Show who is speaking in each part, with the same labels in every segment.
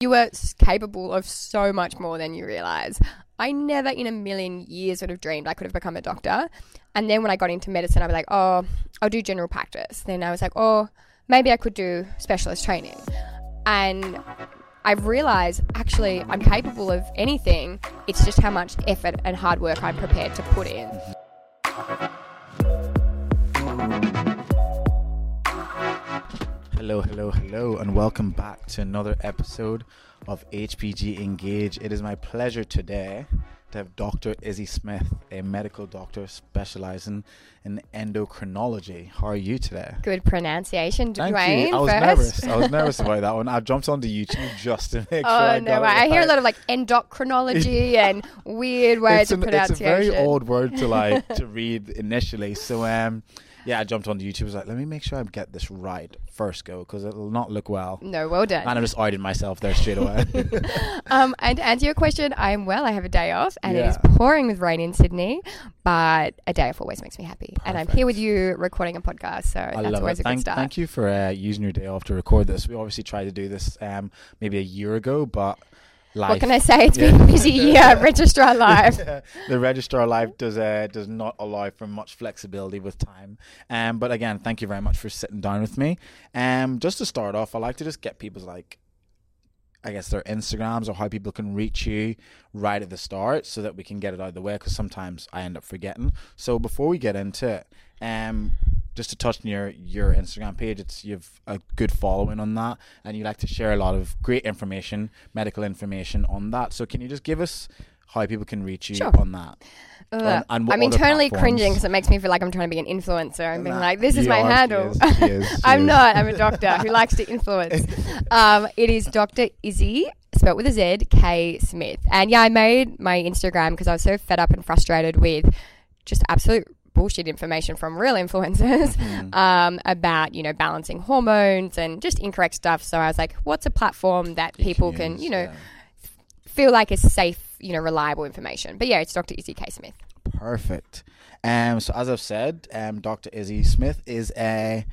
Speaker 1: You are capable of so much more than you realize. I never in a million years would have dreamed I could have become a doctor. And then when I got into medicine, I was like, oh, I'll do general practice. Then I was like, oh, maybe I could do specialist training. And I've realized actually I'm capable of anything. It's just how much effort and hard work I'm prepared to put in.
Speaker 2: Hello, hello, hello, and welcome back to another episode of HPG Engage. It is my pleasure today to have Dr. Izzy Smith, a medical doctor specializing in endocrinology. How are you today?
Speaker 1: Good pronunciation,
Speaker 2: Thank
Speaker 1: Dwayne.
Speaker 2: you. I was
Speaker 1: first.
Speaker 2: nervous. I was nervous about that one. I jumped onto YouTube just to make sure I
Speaker 1: Oh
Speaker 2: got
Speaker 1: no!
Speaker 2: it
Speaker 1: I hear a lot of like endocrinology and weird words
Speaker 2: it's,
Speaker 1: of
Speaker 2: an, it's a very odd word to like to read initially. So um, yeah, I jumped onto YouTube. I was like, let me make sure I get this right first go because it'll not look well.
Speaker 1: No, well done.
Speaker 2: And I just outed myself there straight away.
Speaker 1: Um, and to answer your question, I am well. I have a day off, and it is pouring with rain in Sydney. But a day off always makes me happy, and I'm here with you recording a podcast, so
Speaker 2: I
Speaker 1: that's
Speaker 2: love
Speaker 1: always
Speaker 2: it.
Speaker 1: a good
Speaker 2: Thank,
Speaker 1: start.
Speaker 2: thank you for uh, using your day off to record this. We obviously tried to do this um, maybe a year ago, but life.
Speaker 1: What can I say? It's
Speaker 2: Yeah.
Speaker 1: been a busy year, Registrar Live.
Speaker 2: the registrar life does uh, does not allow for much flexibility with time. Um, but again, thank you very much for sitting down with me. Um, just to start off, I like to just get people's like, I guess their Instagrams or how people can reach you right at the start, so that we can get it out of the way. Because sometimes I end up forgetting. So before we get into it, um, just to touch on your your Instagram page, it's you've a good following on that, and you like to share a lot of great information, medical information on that. So can you just give us how people can reach you
Speaker 1: Sure.
Speaker 2: on that? On- on
Speaker 1: I'm internally
Speaker 2: platforms?
Speaker 1: cringing because it makes me feel like I'm trying to be an influencer and being
Speaker 2: Nah,
Speaker 1: like, "This is my
Speaker 2: are, she
Speaker 1: handle."
Speaker 2: is, she is, she
Speaker 1: I'm
Speaker 2: is.
Speaker 1: not. I'm a doctor who likes to influence. Um, it is Dr. Izzy, spelled with a Z, K Smith. And yeah, I made my Instagram because I was so fed up and frustrated with just absolute bullshit information from real influencers
Speaker 2: Mm-hmm.
Speaker 1: um, about, you know, balancing hormones and just incorrect stuff. So I was like, what's a platform that
Speaker 2: You
Speaker 1: people can,
Speaker 2: use,
Speaker 1: you know,
Speaker 2: yeah.
Speaker 1: feel like is safe, you know, reliable information? But yeah, it's Dr. Izzy K Smith.
Speaker 2: Perfect. Um, so as I've said, um, Dr. Izzy Smith is a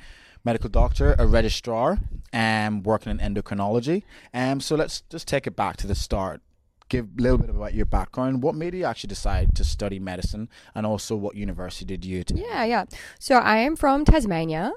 Speaker 2: medical doctor, a registrar, um, working in endocrinology. Um, so let's just take it back to the start. Give a little bit about your background. What made you actually decide to study medicine, and also what university did you attend?
Speaker 1: Yeah, yeah. So I am from Tasmania.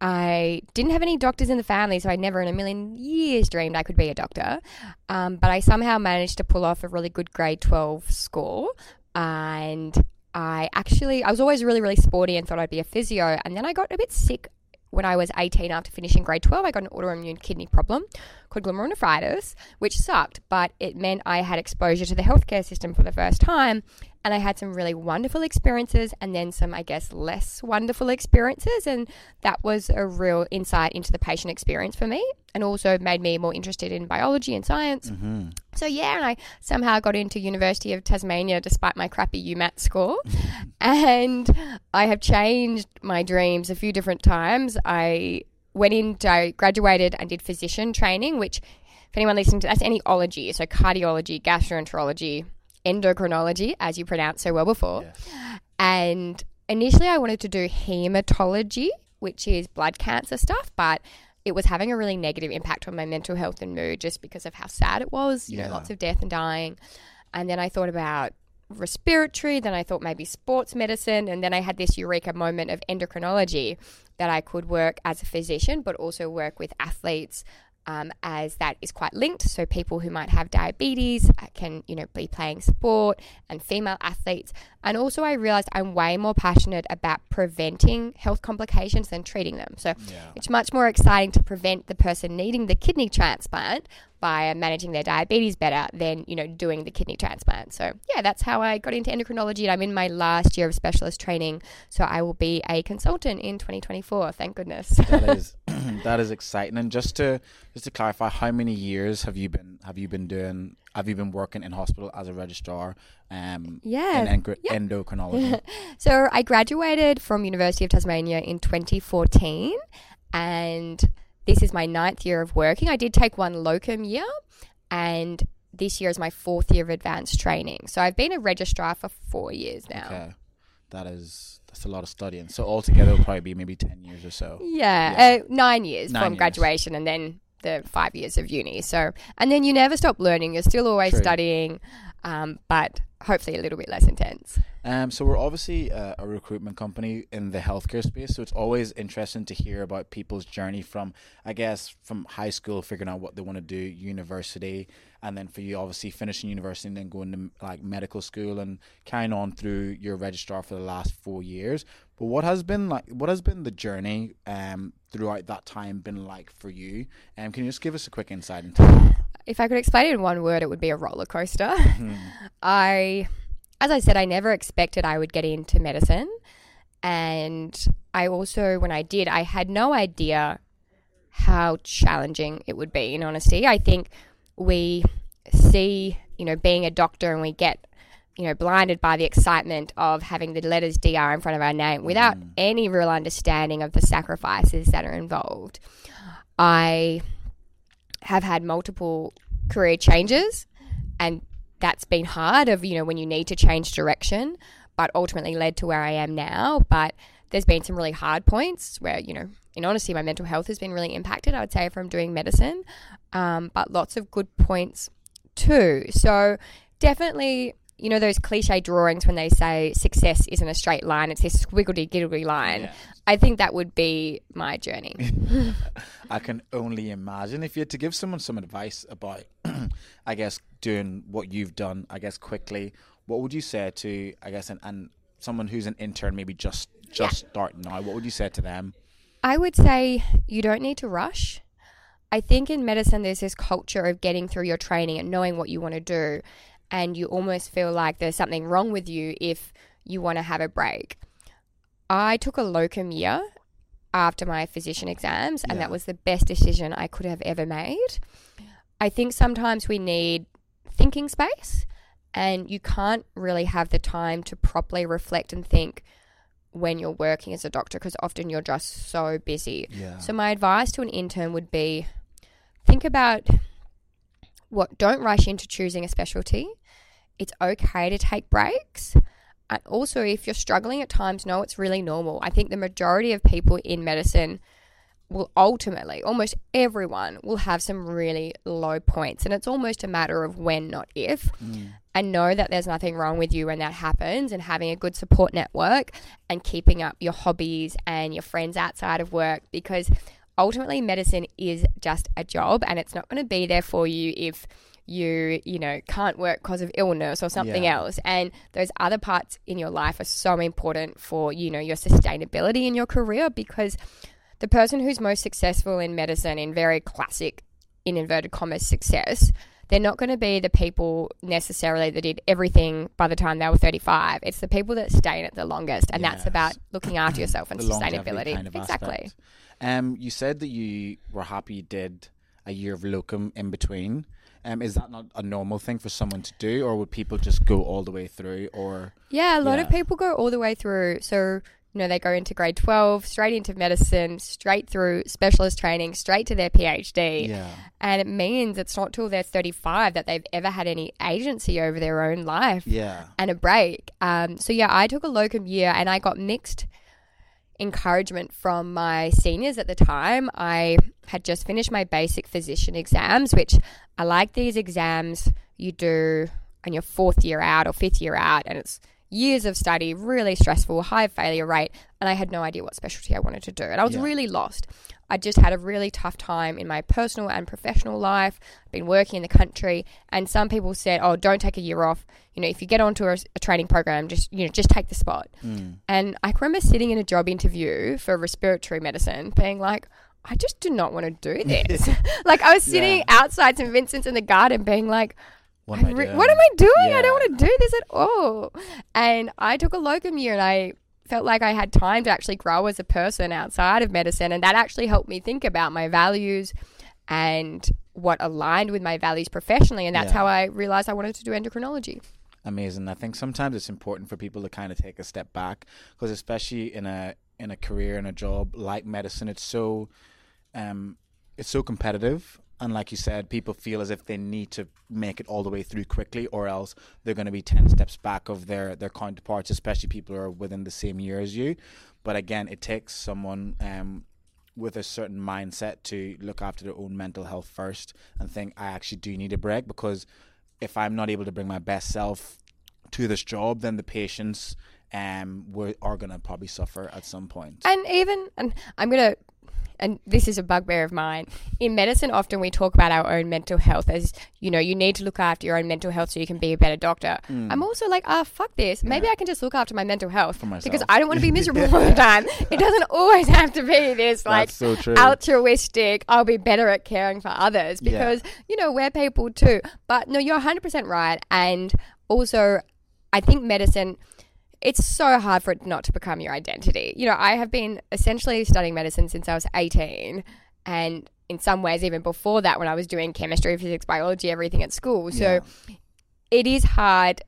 Speaker 1: I didn't have any doctors in the family, so I never in a million years dreamed I could be a doctor. Um, but I somehow managed to pull off a really good grade 12 score. And I actually, I was always really, really sporty and thought I'd be a physio. And then I got a bit sick when I was 18 after finishing grade 12. I got an autoimmune kidney problem called glomerulonephritis, which sucked, but it meant I had exposure to the healthcare system for the first time. And I had some really wonderful experiences and then some, I guess, less wonderful experiences. And that was a real insight into the patient experience for me and also made me more interested in biology and science.
Speaker 2: Mm-hmm.
Speaker 1: So yeah, and I somehow got into University of Tasmania despite my crappy UMAT score, and I have changed my dreams a few different times. I went into, graduated and did physician training, which, if anyone listening to that's any ology, so cardiology, gastroenterology, endocrinology, as you pronounced so well before, and initially I wanted to do hematology, which is blood cancer stuff, but it was having a really negative impact on my mental health and mood just because of how sad it was, you
Speaker 2: Yeah.
Speaker 1: know, lots of death and dying. And then I thought about respiratory, then I thought maybe sports medicine, and then I had this eureka moment of endocrinology that I could work as a physician but also work with athletes um, as that is quite linked. So people who might have diabetes can, you know, be playing sport and female athletes. And also I realized I'm way more passionate about preventing health complications than treating them. So
Speaker 2: Yeah.
Speaker 1: it's much more exciting to prevent the person needing the kidney transplant by managing their diabetes better than, you know, doing the kidney transplant. So yeah, that's how I got into endocrinology and I'm in my last year of specialist training. So I will be a consultant in 2024. Thank goodness.
Speaker 2: that is that is exciting. And just to just to clarify, how many years have you been have you been doing? Have you been working in hospital as a registrar? Um,
Speaker 1: Yeah,
Speaker 2: in
Speaker 1: yeah.
Speaker 2: endocrinology.
Speaker 1: So I graduated from University of Tasmania in 2014, and this is my ninth year of working. I did take one locum year, and this year is my fourth year of advanced training. So I've been a registrar for four years now.
Speaker 2: Okay, that is that's a lot of studying. So altogether, it'll probably be maybe ten years or so.
Speaker 1: Yeah,
Speaker 2: Yeah.
Speaker 1: Uh, nine years
Speaker 2: Nine
Speaker 1: from
Speaker 2: years.
Speaker 1: graduation, and then the five years of uni. So, and then you never stop learning. You're still always
Speaker 2: True.
Speaker 1: studying, um, but hopefully a little bit less intense.
Speaker 2: Um, so we're obviously uh, a recruitment company in the healthcare space, so it's always interesting to hear about people's journey from, I guess, from high school, figuring out what they want to do, university, and then for you, obviously finishing university and then going to like medical school and carrying on through your registrar for the last four years. But what has been like? What has been the journey um, throughout that time been like for you? Um, can you just give us a quick insight into that?
Speaker 1: If I could explain it in one word, it would be a roller coaster.
Speaker 2: Mhm.
Speaker 1: I, as I said, I never expected I would get into medicine. And I also, when I did, I had no idea how challenging it would be, in honesty. I think we see, you know, being a doctor and we get, you know, blinded by the excitement of having the letters DR in front of our name without
Speaker 2: Mhm.
Speaker 1: any real understanding of the sacrifices that are involved. I have had multiple career changes and that's been hard of you know when you need to change direction but ultimately led to where i am now but there's been some really hard points where you know in honesty my mental health has been really impacted i would say from doing medicine um, but lots of good points too so definitely you know those cliche drawings when they say success isn't a straight line it's this squiggly giggly line
Speaker 2: Yeah.
Speaker 1: i think that would be my journey
Speaker 2: I can only imagine if you had to give someone some advice about, I guess, doing what you've done, I guess, quickly. What would you say to, I guess, and, and someone who's an intern, maybe just just starting now? What would you say to them?
Speaker 1: I would say you don't need to rush. I think in medicine, there's this culture of getting through your training and knowing what you want to do. And you almost feel like there's something wrong with you if you want to have a break. I took a locum year after my physician exams, and
Speaker 2: Yeah.
Speaker 1: that was the best decision I could have ever made. I think sometimes we need thinking space, and you can't really have the time to properly reflect and think when you're working as a doctor because often you're just so busy.
Speaker 2: Yeah.
Speaker 1: So my advice to an intern would be think about what don't rush into choosing a specialty. It's okay to take breaks. And also if you're struggling at times, know it's really normal. I think the majority of people in medicine will ultimately, almost everyone will have some really low points and it's almost a matter of when not if
Speaker 2: Mm.
Speaker 1: and know that there's nothing wrong with you when that happens and having a good support network and keeping up your hobbies and your friends outside of work because ultimately medicine is just a job and it's not going to be there for you if you you know can't work because of illness or something
Speaker 2: Yeah.
Speaker 1: else and those other parts in your life are so important for you know your sustainability in your career because the person who's most successful in medicine in very classic in inverted commas success they're not going to be the people necessarily that did everything by the time they were 35. It's the people that stay in it the longest, and that's about looking after yourself and
Speaker 2: The
Speaker 1: sustainability.
Speaker 2: kind of
Speaker 1: exactly.
Speaker 2: aspect. Um, you said that you were happy you did a year of locum in between. Um, is that not a normal thing for someone to do, or would people just go all the way through? Or
Speaker 1: Yeah, a lot
Speaker 2: Yeah.
Speaker 1: of people go all the way through. So, you know, they go into grade 12, straight into medicine, straight through specialist training, straight to their PhD.
Speaker 2: yeah,
Speaker 1: And it means it's not till they're 35 that they've ever had any agency over their own life.
Speaker 2: yeah,
Speaker 1: and a break. Um, so yeah, I took a locum year and I got mixed encouragement from my seniors at the time. I had just finished my basic physician exams, which I like these exams you do on your fourth year out or fifth year out, and it's years of study, really stressful, high failure rate, and I had no idea what specialty I wanted to do. And I was
Speaker 2: Yeah.
Speaker 1: really lost. I just had a really tough time in my personal and professional life. I've been working in the country, and some people said, "Oh, don't take a year off. You know, if you get onto a, a training program, just you know, just take the spot."
Speaker 2: Mm.
Speaker 1: And I can remember sitting in a job interview for respiratory medicine, being like, "I just do not want to do this." like I was sitting
Speaker 2: Yeah.
Speaker 1: outside St Vincent's in the garden, being like,
Speaker 2: What am I
Speaker 1: re-
Speaker 2: doing?
Speaker 1: what am I doing? I don't want to do this at all. And I took a locum year and I felt like I had time to actually grow as a person outside of medicine. And that actually helped me think about my values and what aligned with my values professionally. And that's
Speaker 2: Yeah.
Speaker 1: how I realized I wanted to do endocrinology.
Speaker 2: amazing. I think sometimes it's important for people to kind of take a step back because especially in a in a career in a job like medicine, it's so um it's so competitive. And like you said, people feel as if they need to make it all the way through quickly, or else they're going to be ten steps back of their their counterparts, especially people who are within the same year as you. But again, it takes someone um, with a certain mindset to look after their own mental health first and think I actually do need a break because if I'm not able to bring my best self to this job, then the patients um were, are gonna probably suffer at some point.
Speaker 1: And even, and I'm going to, and this is a bugbear of mine. In medicine, often we talk about our own mental health as, you know, you need to look after your own mental health so you can be a better doctor. I'm also like, ah, fuck this. Maybe I can just look after my mental health
Speaker 2: For myself.
Speaker 1: because I don't want to be miserable all the time. It doesn't always have to be this like
Speaker 2: so
Speaker 1: altruistic, I'll be better at caring for others
Speaker 2: Yeah.
Speaker 1: because, you know, we're people too. But no, you're 100% right. And also, I think medicine, it's so hard for it not to become your identity. You know, I have been essentially studying medicine since I was 18. And in some ways, even before that, when I was doing chemistry, physics, biology, everything at school. So it is hard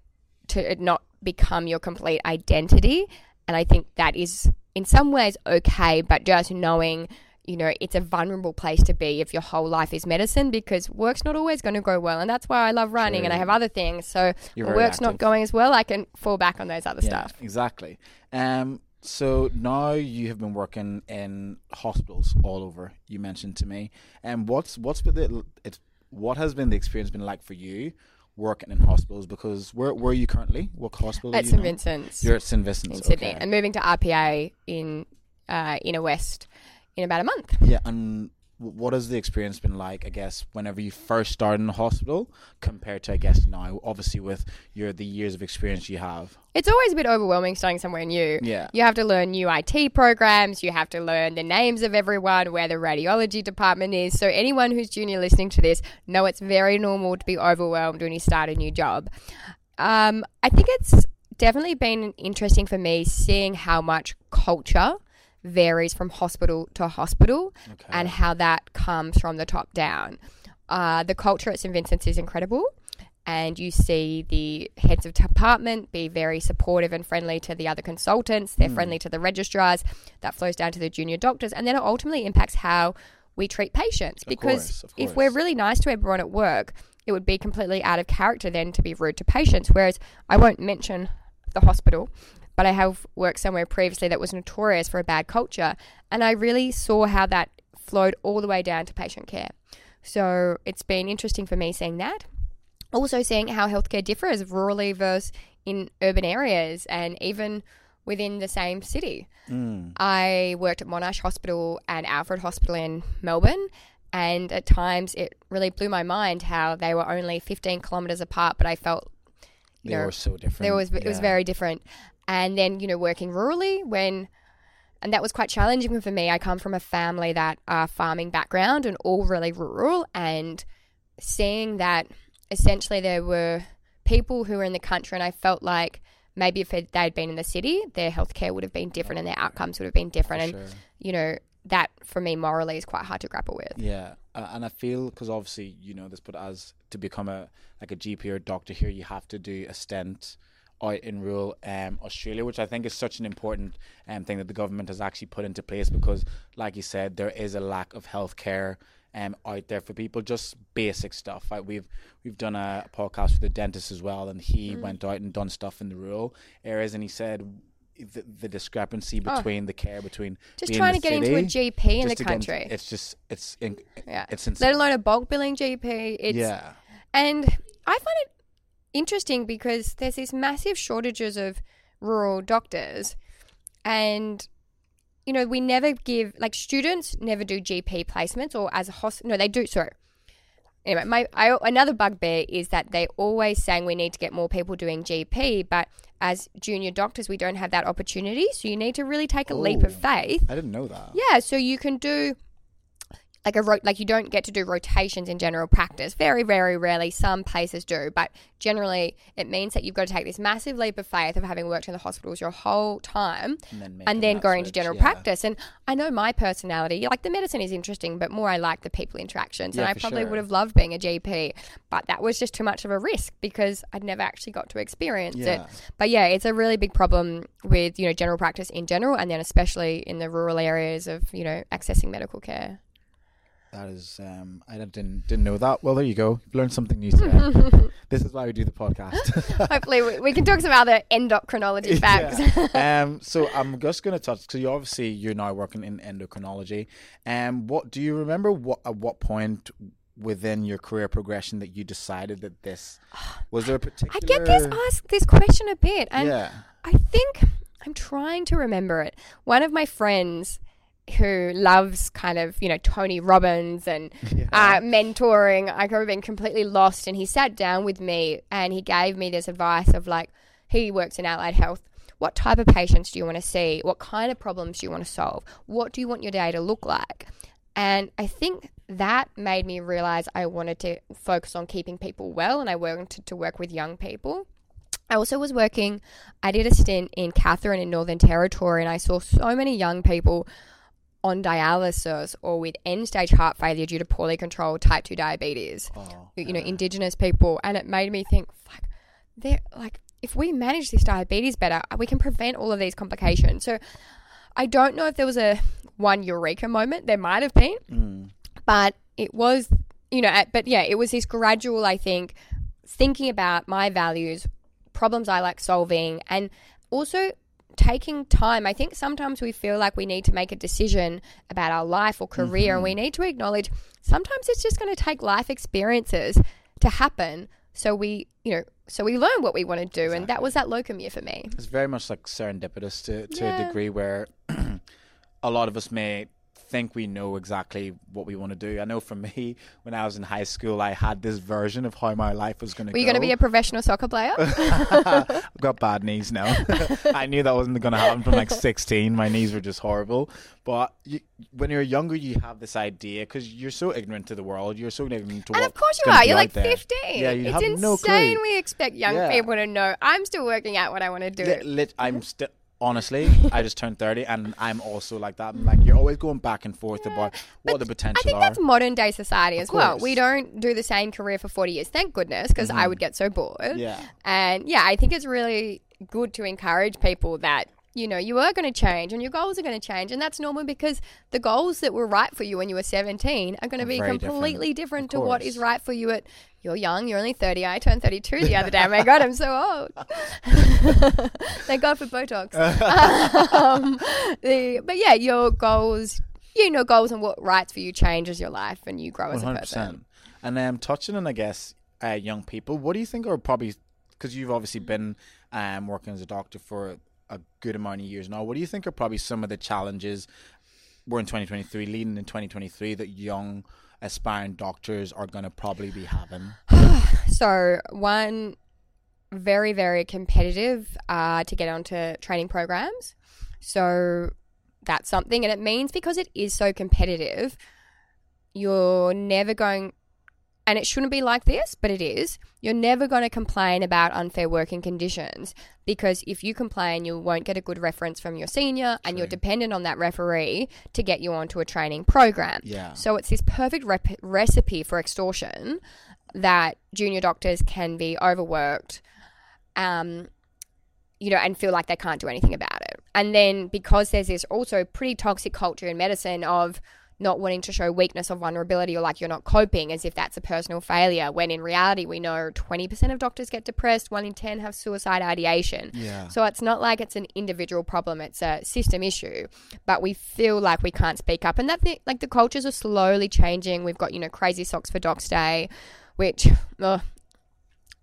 Speaker 1: to not become your complete identity. And I think that is in some ways okay, but just knowing, you know, it's a vulnerable place to be if your whole life is medicine because work's not always going to go well. And that's why I love running and I have other things. So
Speaker 2: You're very
Speaker 1: work's not going as well, I can fall back on those other stuff.
Speaker 2: Exactly. Um. So now you have been working in hospitals all over. You mentioned to me, and what's what's been the it's what has been the experience been like for you working in hospitals? Because where where are you currently? What hospital? are
Speaker 1: At St? Vincent's
Speaker 2: You're at St Vincent's
Speaker 1: in Sydney
Speaker 2: okay.
Speaker 1: and moving to RPA in uh, Inner West in about a month.
Speaker 2: Yeah, and what has the experience been like? I guess whenever you first started in the hospital compared to I guess now, obviously with your the years of experience you have.
Speaker 1: It's always a bit overwhelming starting somewhere new.
Speaker 2: Yeah.
Speaker 1: You have to learn new IT programs. You have to learn the names of everyone, where the radiology department is. So, anyone who's junior listening to this, know it's very normal to be overwhelmed when you start a new job. Um, I think it's definitely been interesting for me seeing how much culture varies from hospital to hospital
Speaker 2: Okay.
Speaker 1: and how that comes from the top down. Uh, the culture at St. Vincent's is incredible, and you see the heads of department be very supportive and friendly to the other consultants. They're friendly to the registrars. That flows down to the junior doctors, and then it ultimately impacts how we treat patients. Because
Speaker 2: course, of
Speaker 1: if we're really nice to everyone at work, it would be completely out of character then to be rude to patients. Whereas I won't mention the hospital, but I have worked somewhere previously that was notorious for a bad culture, and I really saw how that flowed all the way down to patient care. So it's been interesting for me seeing that. Also, seeing how healthcare differs rurally versus in urban areas and even within the same city.
Speaker 2: Mm.
Speaker 1: I worked at Monash Hospital and Alfred Hospital in Melbourne, and at times it really blew my mind how they were only 15 kilometres apart, but I felt
Speaker 2: They
Speaker 1: know,
Speaker 2: were so different.
Speaker 1: there was it was very different. And then you know working rurally when and that was quite challenging for me. I come from a family that are farming background and all really rural and seeing that essentially there were people who were in the country and I felt like maybe if they'd been in the city, their healthcare would have been different and their outcomes would have been different. And
Speaker 2: sure.
Speaker 1: you know that for me morally is quite hard to grapple with.
Speaker 2: Yeah, uh, and I feel because obviously you know this, but as to become a like a GP or a doctor here, you have to do a stint out in rural um, Australia, which I think is such an important um, thing that the government has actually put into place because, like you said, there is a lack of healthcare um, out there for people, just basic stuff. Like we've we've done a podcast with a dentist as well, and he
Speaker 1: Mm.
Speaker 2: went out and done stuff in the rural areas, and he said. The, the discrepancy
Speaker 1: Oh.
Speaker 2: between the care between
Speaker 1: Just trying
Speaker 2: in
Speaker 1: to get into a GP in the
Speaker 2: to get into-
Speaker 1: country.
Speaker 2: it's just it's in,
Speaker 1: yeah.
Speaker 2: it's insane.
Speaker 1: Let alone a bulk billing GP. It's
Speaker 2: yeah,
Speaker 1: And I find it interesting because there's these massive shortages of rural doctors, and you know we never give like students never do GP placements or as a hospital. No, they do. Sorry. Anyway, my I, another bugbear is that they always saying we need to get more people doing GP, but as junior doctors we don't have that opportunity. So you need to really take a leap of faith
Speaker 2: I didn't know that.
Speaker 1: yeah, so you can do like a ro- like you don't get to do rotations in general practice. Very very rarely some places do, but generally it means that you've got to take this massive leap of faith of having worked in the hospitals your whole time
Speaker 2: And then,
Speaker 1: and then going to general
Speaker 2: yeah.
Speaker 1: practice. And I know my personality, like the medicine is interesting, but more I like the people interactions.
Speaker 2: Yeah,
Speaker 1: and I probably
Speaker 2: sure.
Speaker 1: would have loved being a GP, but that was just too much of a risk because I'd never actually got to experience it. But yeah, it's a really big problem with, you know, general practice in general and then especially in the rural areas of, you know, accessing medical care.
Speaker 2: That is, um, I didn't didn't know that. Well, there you go. You've learned something new today. this is why we do the podcast.
Speaker 1: Hopefully, we, we can talk some other endocrinology facts.
Speaker 2: Yeah. um, so I'm just going to touch because you obviously you're now working in endocrinology. And um, what do you remember? What at what point within your career progression that you decided that this was there a particular?
Speaker 1: I get this asked this question a bit, and
Speaker 2: yeah.
Speaker 1: I think I'm trying to remember it. One of my friends who loves kind of you know Tony Robbins and
Speaker 2: Yeah.
Speaker 1: uh, mentoring. I could have been completely lost, and he sat down with me and he gave me this advice of like he works in allied health. What type of patients do you want to see? What kind of problems do you want to solve? What do you want your day to look like? And I think that made me realize I wanted to focus on keeping people well, and I wanted to work with young people. I also was working, I did a stint in Katherine in Northern Territory, and I saw so many young people on dialysis or with end stage heart failure due to poorly controlled type 2 diabetes,
Speaker 2: Oh,
Speaker 1: you know,
Speaker 2: yeah.
Speaker 1: indigenous people. And it made me think, fuck, they're like, if we manage this diabetes better, we can prevent all of these complications. So I don't know if there was a one eureka moment. There might have been,
Speaker 2: Mm.
Speaker 1: but it was, you know, but yeah, it was this gradual, I think, thinking about my values, problems I like solving, and also taking time. I think sometimes we feel like we need to make a decision about our life or career, and we mm-hmm. need to acknowledge sometimes it's just going to take life experiences to happen. So we, you know, so we learn what we want to do, and that was that locum year for me.
Speaker 2: It's very much like serendipitous to, to a degree where a lot of us may think we know exactly what we want to do. I know for me, when I was in high school, I had this version of how my life was going to
Speaker 1: Were
Speaker 2: go.
Speaker 1: you going to be a professional soccer player?
Speaker 2: I've got bad knees now. I knew that wasn't going to happen from like 16. My knees were just horrible. But you, when you're younger, you have this idea because you're so ignorant to the world. You're so ignorant to
Speaker 1: And of course you are. You're like 15.
Speaker 2: Yeah, you
Speaker 1: it's
Speaker 2: have
Speaker 1: insane.
Speaker 2: no clue.
Speaker 1: We expect young
Speaker 2: Yeah.
Speaker 1: people to know. I'm still working out what I want to do.
Speaker 2: Lit, lit, I'm still honestly, I just turned 30 and I'm also like that. I'm like, you're always going back and forth about what the potential
Speaker 1: I think
Speaker 2: are.
Speaker 1: that's modern day society as well. We don't do the same career for 40 years. Thank goodness, because I would get so bored.
Speaker 2: Mm-hmm. Yeah.
Speaker 1: And yeah, I think it's really good to encourage people that, you know, you are going to change and your goals are going to change. And that's normal because the goals that were right for you when you were 17 are going to be
Speaker 2: very
Speaker 1: completely different,
Speaker 2: Of
Speaker 1: to what is right for you at. You're young, you're only 30. I turned 32 the other day. Oh my God, I'm so old. Thank God for Botox. um, the, but yeah, your goals, you know, goals and what rights for you change as your life and you grow as a person.
Speaker 2: 100%. And um, touching on, I guess, uh, young people, what do you think are probably, because you've obviously been um, working as a doctor for a good amount of years now, what do you think are probably some of the challenges we're in 2023, leading in 2023, that young aspiring doctors are going to probably be having?
Speaker 1: So one, very very competitive uh, to get onto training programs. So that's something, and it means because it is so competitive, you're never going. And it shouldn't be like this, but it is. You're never going to complain about unfair working conditions because if you complain, you won't get a good reference from your senior and you're dependent on that referee to get you onto a training program.
Speaker 2: Yeah.
Speaker 1: So it's this perfect rep- recipe for extortion that junior doctors can be overworked, um, you know, and feel like they can't do anything about it. And then because there's this also pretty toxic culture in medicine of not wanting to show weakness or vulnerability or like you're not coping as if that's a personal failure, when in reality we know 20% of doctors get depressed, one in 10 have suicide ideation.
Speaker 2: Yeah.
Speaker 1: So it's not like it's an individual problem; it's a system issue. But we feel like we can't speak up, and that the, like the cultures are slowly changing. We've got you know Crazy Socks for Docs Day, which ugh,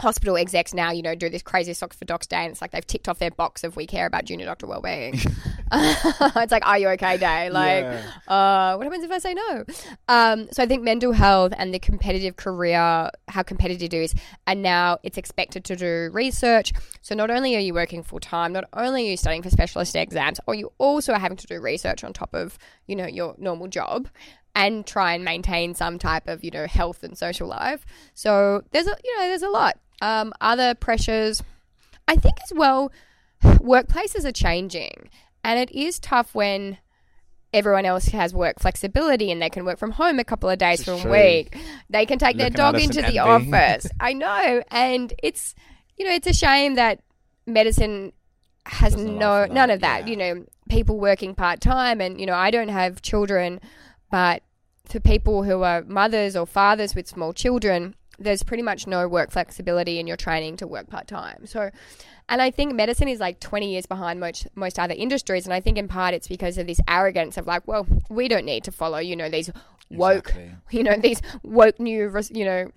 Speaker 1: hospital execs now you know do this Crazy Socks for Docs Day, and it's like they've ticked off their box of we care about junior doctor wellbeing. it's like Are you okay day? Like
Speaker 2: Yeah.
Speaker 1: uh, what happens if I say no? Um, so I think mental health and the competitive career, how competitive it is, and now it's expected to do research. So not only are you working full time, not only are you studying for specialist exams, or you also are having to do research on top of you know your normal job. And try and maintain some type of you know health and social life. So there's a you know there's a lot. Um, other pressures, I think as well. Workplaces are changing, and it is tough when everyone else has work flexibility and they can work from home a couple of days
Speaker 2: is
Speaker 1: a week. They can take
Speaker 2: Looking
Speaker 1: their dog into the office. I know, and it's you know it's a shame that medicine has
Speaker 2: Doesn't
Speaker 1: no none of that.
Speaker 2: yeah.
Speaker 1: You know, people working part time, and you know I don't have children, but for people who are mothers or fathers with small children, there's pretty much no work flexibility in your training to work part time. So, and I think medicine is like 20 years behind most most other industries, and I think in part it's because of this arrogance of like, well, we don't need to follow, you know, these woke,
Speaker 2: Exactly.
Speaker 1: you know, these woke new, you know,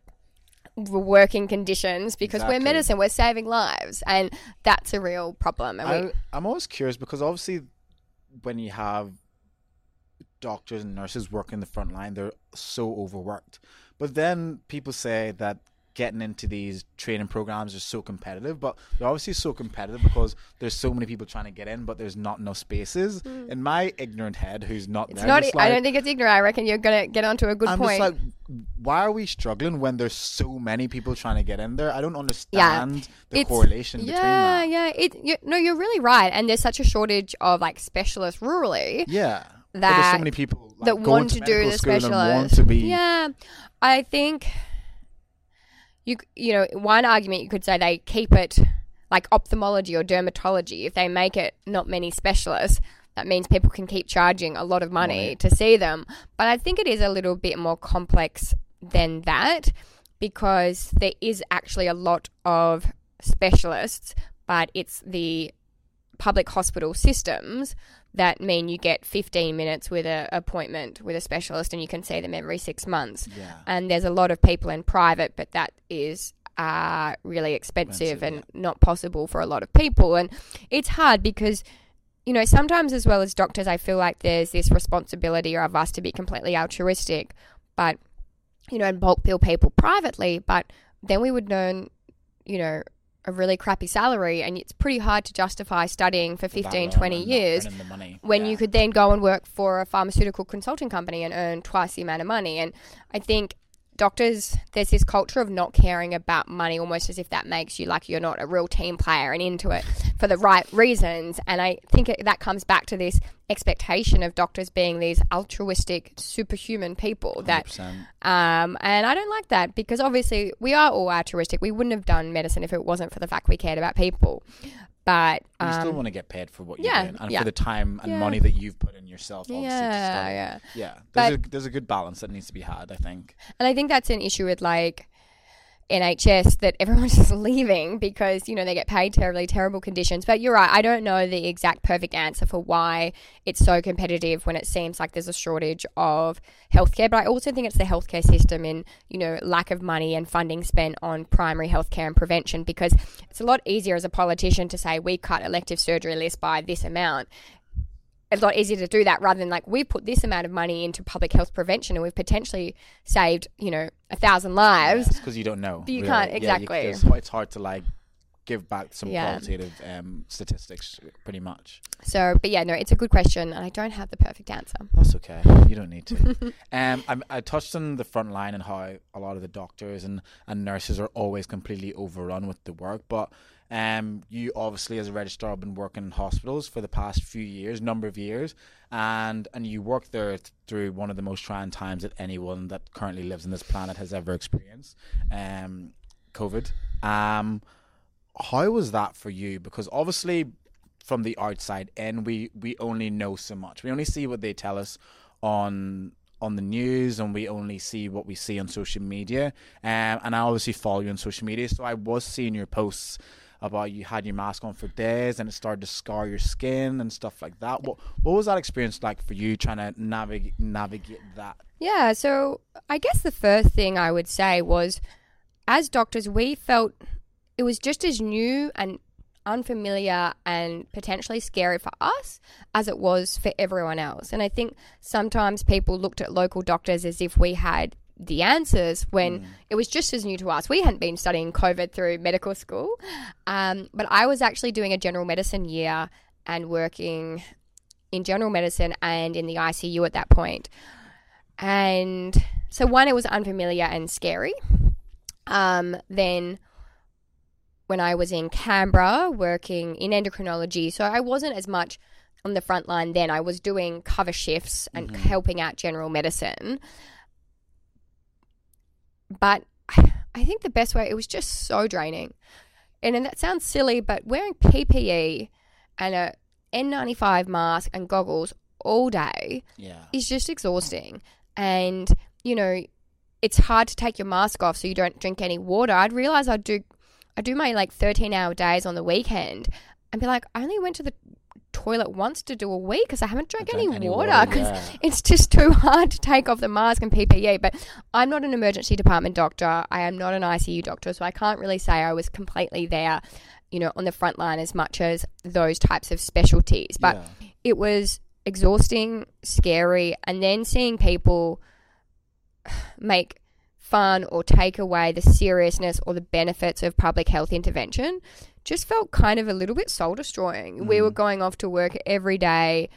Speaker 1: working conditions because we're medicine, we're saving lives, and that's a real problem.
Speaker 2: I, I'm always curious because obviously, when you have doctors and nurses working the front line, they're so overworked. But then people say that getting into these training programs is so competitive, but they're obviously so competitive because there's so many people trying to get in, but there's not enough spaces. Hmm. In my ignorant head, who's not
Speaker 1: it's
Speaker 2: there,
Speaker 1: not. I
Speaker 2: like-
Speaker 1: don't think it's ignorant. I reckon you're gonna get onto a good
Speaker 2: I'm
Speaker 1: point.
Speaker 2: just like, why are we struggling when there's so many people trying to get in there? I don't understand the
Speaker 1: It's-
Speaker 2: correlation between
Speaker 1: yeah,
Speaker 2: that.
Speaker 1: yeah. It you, no, you're really right. And there's such a shortage of like specialists rurally
Speaker 2: Yeah. But there's so many people like,
Speaker 1: that want to
Speaker 2: medical
Speaker 1: do the specialist.
Speaker 2: to be
Speaker 1: Yeah, I think you you know one argument you could say they keep it like ophthalmology or dermatology. If they make it not many specialists, that means people can keep charging a lot of money
Speaker 2: Money.
Speaker 1: to see them. But I think it is a little bit more complex than that because there is actually a lot of specialists, but it's the public hospital systems that mean you get 15 minutes with an appointment with a specialist and you can see them every six months.
Speaker 2: Yeah.
Speaker 1: And there's a lot of people in private, but that is uh, really expensive
Speaker 2: Expensive,
Speaker 1: and not possible for a lot of people. And it's hard because, you know, sometimes as well as doctors, I feel like there's this responsibility of us to be completely altruistic, but, you know, and bulk bill people privately, but then we would earn, you know, a really crappy salary and it's pretty hard to justify studying for 15, 20 years when
Speaker 2: yeah.
Speaker 1: you could then go and work for a pharmaceutical consulting company and earn twice the amount of money. And I think doctors, there's this culture of not caring about money, almost as if that makes you like you're not a real team player and into it for the right reasons. And I think it, that comes back to this expectation of doctors being these altruistic, superhuman people that
Speaker 2: 100%.
Speaker 1: um, and I don't like that because obviously we are all altruistic. We wouldn't have done medicine if it wasn't for the fact we cared about people. But
Speaker 2: you still
Speaker 1: um,
Speaker 2: want to get paid for what you're doing and
Speaker 1: yeah.
Speaker 2: for the time and
Speaker 1: Yeah.
Speaker 2: money that you've put in yourself. Obviously, to
Speaker 1: yeah, yeah.
Speaker 2: Yeah,
Speaker 1: But-
Speaker 2: a there's a good balance that needs to be had. I think.
Speaker 1: And I think that's an issue with like NHS that everyone's just leaving because, you know, they get paid terribly, terrible conditions. But you're right, I don't know the exact perfect answer for why it's so competitive when it seems like there's a shortage of healthcare. But I also think it's the healthcare system in, you know, lack of money and funding spent on primary healthcare and prevention because it's a lot easier as a politician to say we cut elective surgery list by this amount a lot easier to do that rather than like we put this amount of money into public health prevention and we've potentially saved you know a thousand lives
Speaker 2: because you don't know.
Speaker 1: You can't-
Speaker 2: Yeah,
Speaker 1: exactly.
Speaker 2: it's, it's hard to like give back some
Speaker 1: Yeah.
Speaker 2: qualitative um, statistics, pretty much.
Speaker 1: so but yeah no it's a good question and i don't have the perfect answer
Speaker 2: That's okay. You don't need to. um, I, I touched on the front line and how a lot of the doctors and, and nurses are always completely overrun with the work. But um, you obviously, as a registrar, have been working in hospitals for the past few years, number of years, and and you worked there th- through one of the most trying times that anyone that currently lives on this planet has ever experienced. Um, COVID. Um, how was that for you? Because obviously, from the outside in, we we only know so much. We only see what they tell us on on the news, and we only see what we see on social media. Um, and I obviously follow you on social media, so I was seeing your posts about you had your mask on for days and it started to scar your skin and stuff like that. What what was that experience like for you trying to navigate navigate that?
Speaker 1: yeah so i guess the first thing i would say was as doctors we felt it was just as new and unfamiliar and potentially scary for us as it was for everyone else. And I think sometimes people looked at local doctors as if we had the answers when it was just as new to us. We hadn't been studying COVID through medical school, um, but I was actually doing a general medicine year and working in general medicine and in the ICU at that point. And so, one, it was unfamiliar and scary. Um, then when I was in Canberra working in endocrinology. So I wasn't as much on the front line then. I was doing cover shifts and
Speaker 2: Mhm.
Speaker 1: helping out general medicine. But I think the best way, it was just so draining. And, and that sounds silly, but wearing PPE and a N95 mask and goggles all day
Speaker 2: Yeah.
Speaker 1: is just exhausting. and you know, it's hard to take your mask off so you don't drink any water. I'd realize I'd do, I do my like 13 hour days on the weekend and be like, I only went to the toilet once to do a week because I haven't drank, any,
Speaker 2: any
Speaker 1: water
Speaker 2: water,
Speaker 1: because
Speaker 2: yeah.
Speaker 1: it's just too hard to take off the mask and PPE. But I'm not an emergency department doctor. I am not an ICU doctor, so I can't really say I was completely there, you know, on the front line as much as those types of specialties. But
Speaker 2: Yeah.
Speaker 1: it was exhausting, scary, and then seeing people make fun or take away the seriousness or the benefits of public health intervention just felt kind of a little bit soul destroying. We were mm. going off to work every day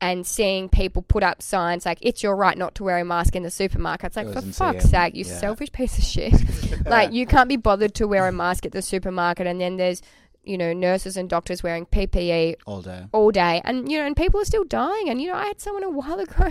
Speaker 1: and seeing people put up signs like it's your right not to wear a mask in the supermarket. It's like
Speaker 2: It
Speaker 1: for fuck's sake, you
Speaker 2: Yeah.
Speaker 1: selfish piece of shit. like you can't be bothered to wear a mask at the supermarket and then there's you know nurses and doctors wearing PPE
Speaker 2: all day.
Speaker 1: all day and you know and people are still dying and you know i had someone a while ago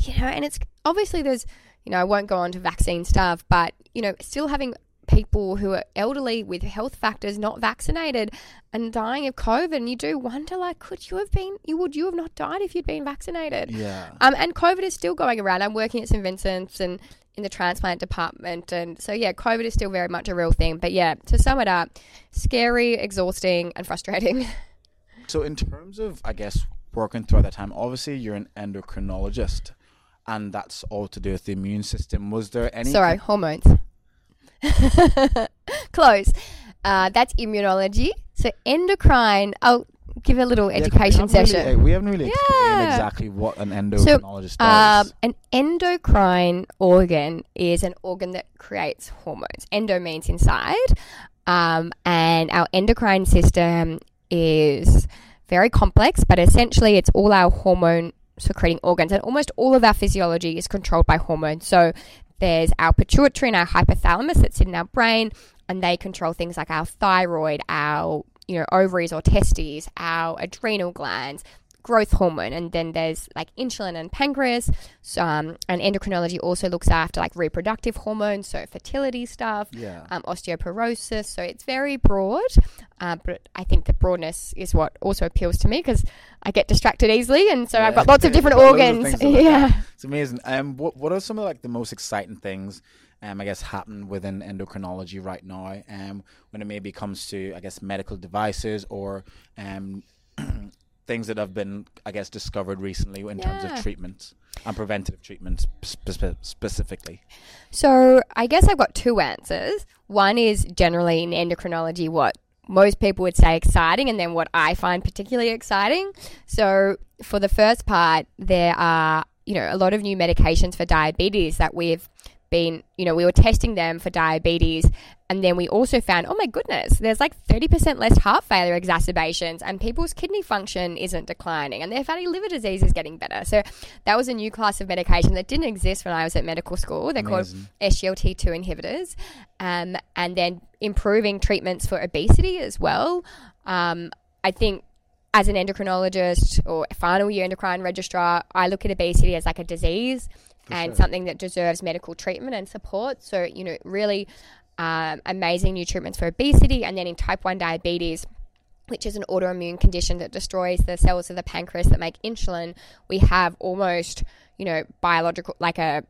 Speaker 1: you know and it's obviously there's you know i won't go on to vaccine stuff but you know still having people who are elderly with health factors not vaccinated and dying of covid and you do wonder like could you have been you would you have not died if you'd been vaccinated
Speaker 2: Yeah.
Speaker 1: um, and COVID is still going around. I'm working at St Vincent's and in the transplant department, and so yeah, COVID is still very much a real thing. But yeah, to sum it up, scary, exhausting, and frustrating.
Speaker 2: So in terms of, I guess, working throughout that time, obviously you're an endocrinologist, and that's all to do with the immune system. Was there any?
Speaker 1: Sorry, hormones. Close. Uh, that's immunology. So endocrine. I'll give a little
Speaker 2: Yeah, we
Speaker 1: education
Speaker 2: haven't really-
Speaker 1: session.
Speaker 2: uh, we haven't really explained
Speaker 1: Yeah.
Speaker 2: exactly what an endocrinologist
Speaker 1: Um,
Speaker 2: does.
Speaker 1: an endocrine organ is an organ that creates hormones. Endo means inside, um, and our endocrine system is very complex, but essentially it's all our hormone secreting organs, and almost all of our physiology is controlled by hormones. So there's our pituitary and our hypothalamus that sit in our brain, and they control things like our thyroid, our you know ovaries or testes, our adrenal glands, growth hormone, and then there's like insulin and pancreas. So, um, and endocrinology also looks after like reproductive hormones, so fertility stuff,
Speaker 2: yeah.
Speaker 1: um, osteoporosis. So it's very broad, uh, but I think the broadness is what also appeals to me because I get distracted easily, and so I've got lots of different
Speaker 2: of
Speaker 1: organs.
Speaker 2: things to look at.
Speaker 1: yeah.
Speaker 2: It's amazing. Um, what what are some of like the most exciting things? Um, I guess happen within endocrinology right now. Um, when it maybe comes to I guess medical devices or um, things that have been I guess discovered recently in terms of treatments and preventative treatments spe- specifically.
Speaker 1: So I guess I've got two answers. One is generally in endocrinology what most people would say exciting, and then what I find particularly exciting. So for the first part, there are you know a lot of new medications for diabetes that we've been you know we were testing them for diabetes and then we also found oh my goodness there's like 30% less heart failure exacerbations and people's kidney function isn't declining and their fatty liver disease is getting better. So that was a new class of medication that didn't exist when i was at medical school. They're called SGLT2 inhibitors, um, and then improving treatments for obesity as well. Um, I think as an endocrinologist or final year endocrine registrar, I look at obesity as like a disease and
Speaker 2: sure.
Speaker 1: something that deserves medical treatment and support. So, you know, really um, amazing new treatments for obesity. And then in type 1 diabetes, which is an autoimmune condition that destroys the cells of the pancreas that make insulin, we have almost, you know, biological, like a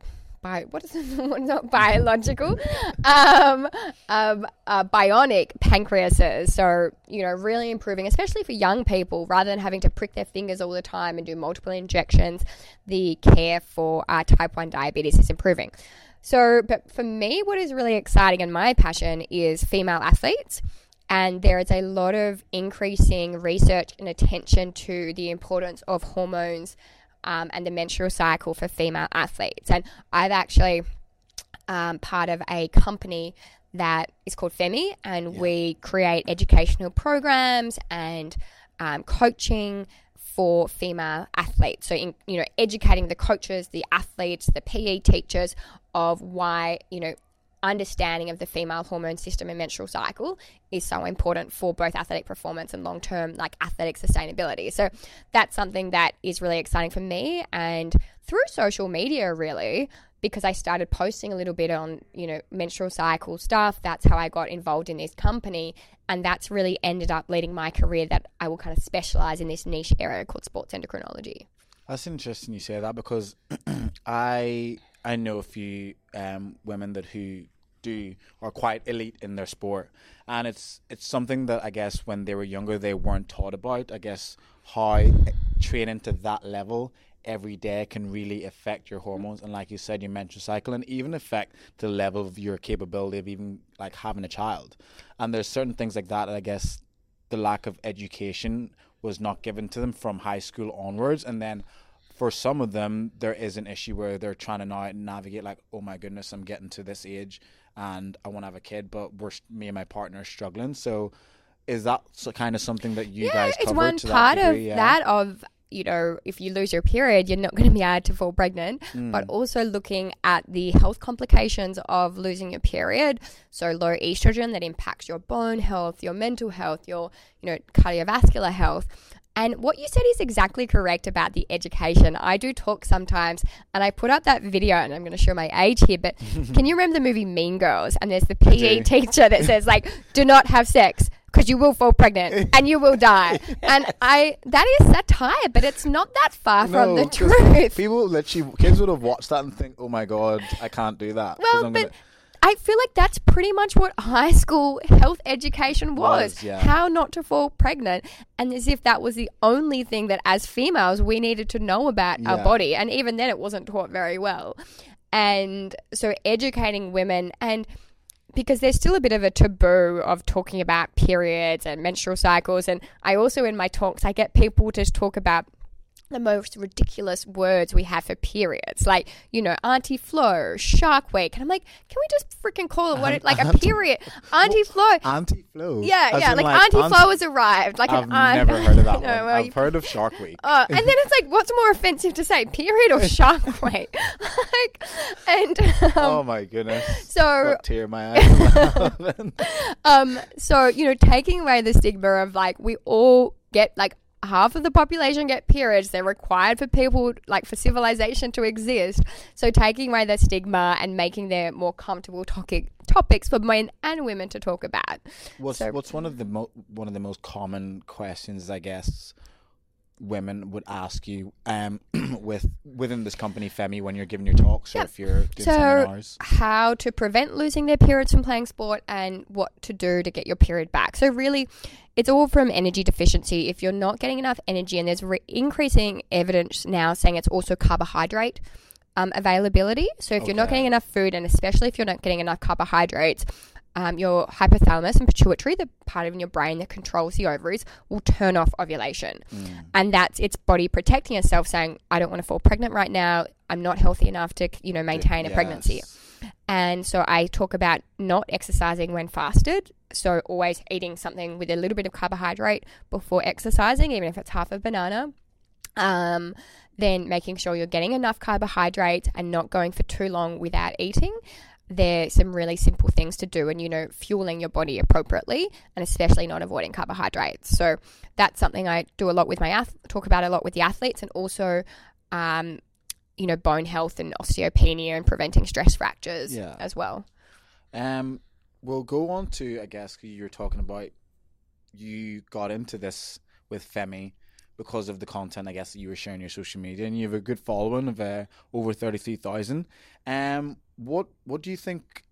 Speaker 1: Bi- what is it? Not biological? um, um, uh, bionic pancreases. So you know, really improving, especially for young people, rather than having to prick their fingers all the time and do multiple injections. The care for uh, type one diabetes is improving. So, but for me, what is really exciting and my passion is female athletes. And there is a lot of increasing research and attention to the importance of hormones um, and the menstrual cycle for female athletes. And I've actually um, part of a company that is called FEMMI, and we create educational programs and um, coaching for female athletes. So, in, you know, educating the coaches, the athletes, the PE teachers of why you know understanding of the female hormone system and menstrual cycle is so important for both athletic performance and long-term like athletic sustainability. So that's something that is really exciting for me and through social media really because I started posting a little bit on, you know, menstrual cycle stuff, that's how I got involved in this company and that's really ended up leading my career that I will kind of specialize in this niche area called sports endocrinology.
Speaker 2: That's interesting you say that because I I know a few um, women that who do are quite elite in their sport, and it's it's something that I guess when they were younger they weren't taught about. I guess how training to that level every day can really affect your hormones. And like you said your menstrual cycle and even affect the level of your capability of even like having a child. And there's certain things like that, that i guess the lack of education was not given to them from high school onwards. And then for some of them there is an issue where they're trying to now navigate like oh my goodness i'm getting to this age and i want to have a kid but we're me and my partner are struggling so is that so kind of something that you
Speaker 1: yeah,
Speaker 2: guys
Speaker 1: it's one
Speaker 2: to
Speaker 1: part
Speaker 2: that degree?
Speaker 1: of
Speaker 2: yeah?
Speaker 1: that of you know if you lose your period you're not going to be able to fall pregnant
Speaker 2: Mm.
Speaker 1: but also looking at the health complications of losing your period so low estrogen that impacts your bone health your mental health your you know cardiovascular health and what you said is exactly correct about the education. I do talk sometimes, and I put up that video, and I'm going to show my age here, but can you remember the movie Mean Girls? And there's the PE teacher that says, like, do not have sex because you will fall pregnant and you will die. And I, that is satire, but it's not that far from the truth.
Speaker 2: People literally, kids would have watched that and think, "Oh my god, I can't do that."
Speaker 1: Well, but
Speaker 2: gonna-
Speaker 1: I feel like that's pretty much what high school health education was.
Speaker 2: Was, yeah.
Speaker 1: How not to fall pregnant. And as if that was the only thing that as females we needed to know about our body. And even then it wasn't taught very well. And so educating women and because there's still a bit of a taboo of talking about periods and menstrual cycles and I also in my talks I get people to talk about the most ridiculous words we have for periods, like you know, Auntie Flo, Shark Week, and I'm like, can we just freaking call it what it like a
Speaker 2: Auntie-
Speaker 1: period? Auntie Flo,
Speaker 2: anti-flow.
Speaker 1: yeah,
Speaker 2: As
Speaker 1: yeah,
Speaker 2: in,
Speaker 1: like, Auntie
Speaker 2: anti-
Speaker 1: Flo has arrived, like
Speaker 2: I've
Speaker 1: an aunt.
Speaker 2: never heard of that
Speaker 1: No,
Speaker 2: one.
Speaker 1: well,
Speaker 2: I've heard of Shark Week.
Speaker 1: Uh, and then it's like, what's more offensive to say, period or Shark Week? like, and um,
Speaker 2: oh my goodness.
Speaker 1: so
Speaker 2: tear my eyes.
Speaker 1: um, so you know, taking away the stigma of like we all get like half of the population get periods. They're required for people like for civilization to exist. So taking away the stigma and making them more comfortable topic topics for men and women to talk about.
Speaker 2: what's
Speaker 1: So-
Speaker 2: what's one of the mo- one of the most common questions I guess women would ask you um with within this company FEMMI when you're giving your talks or
Speaker 1: Yep.
Speaker 2: if you're doing
Speaker 1: So-
Speaker 2: seminars.
Speaker 1: how to prevent losing their periods from playing sport and what to do to get your period back. So really, it's all from energy deficiency. If you're not getting enough energy, and there's re- increasing evidence now saying it's also carbohydrate um, availability. So if you're not getting enough food, and especially if you're not getting enough carbohydrates. Um, your hypothalamus and pituitary, the part of your brain that controls the ovaries, will turn off ovulation.
Speaker 2: Mm.
Speaker 1: and that's its body protecting itself saying i don't want to fall pregnant right now. I'm not healthy enough to you know maintain a pregnancy. And so i talk about not exercising when fasted so always eating something with a little bit of carbohydrate before exercising even if it's half a banana. Um, then making sure you're getting enough carbohydrates and not going for too long without eating there's some really simple things to do and you know fueling your body appropriately and especially not avoiding carbohydrates so that's something i do a lot with my ath- talk about a lot with the athletes and also um, you know bone health and osteopenia and preventing stress fractures
Speaker 2: Yeah.
Speaker 1: as well
Speaker 2: Um, we'll go on to I guess you were talking about. You got into this with FEMMI because of the content I guess that you were sharing your social media, and you have a good following of uh, over thirty three thousand. Um, what what do you think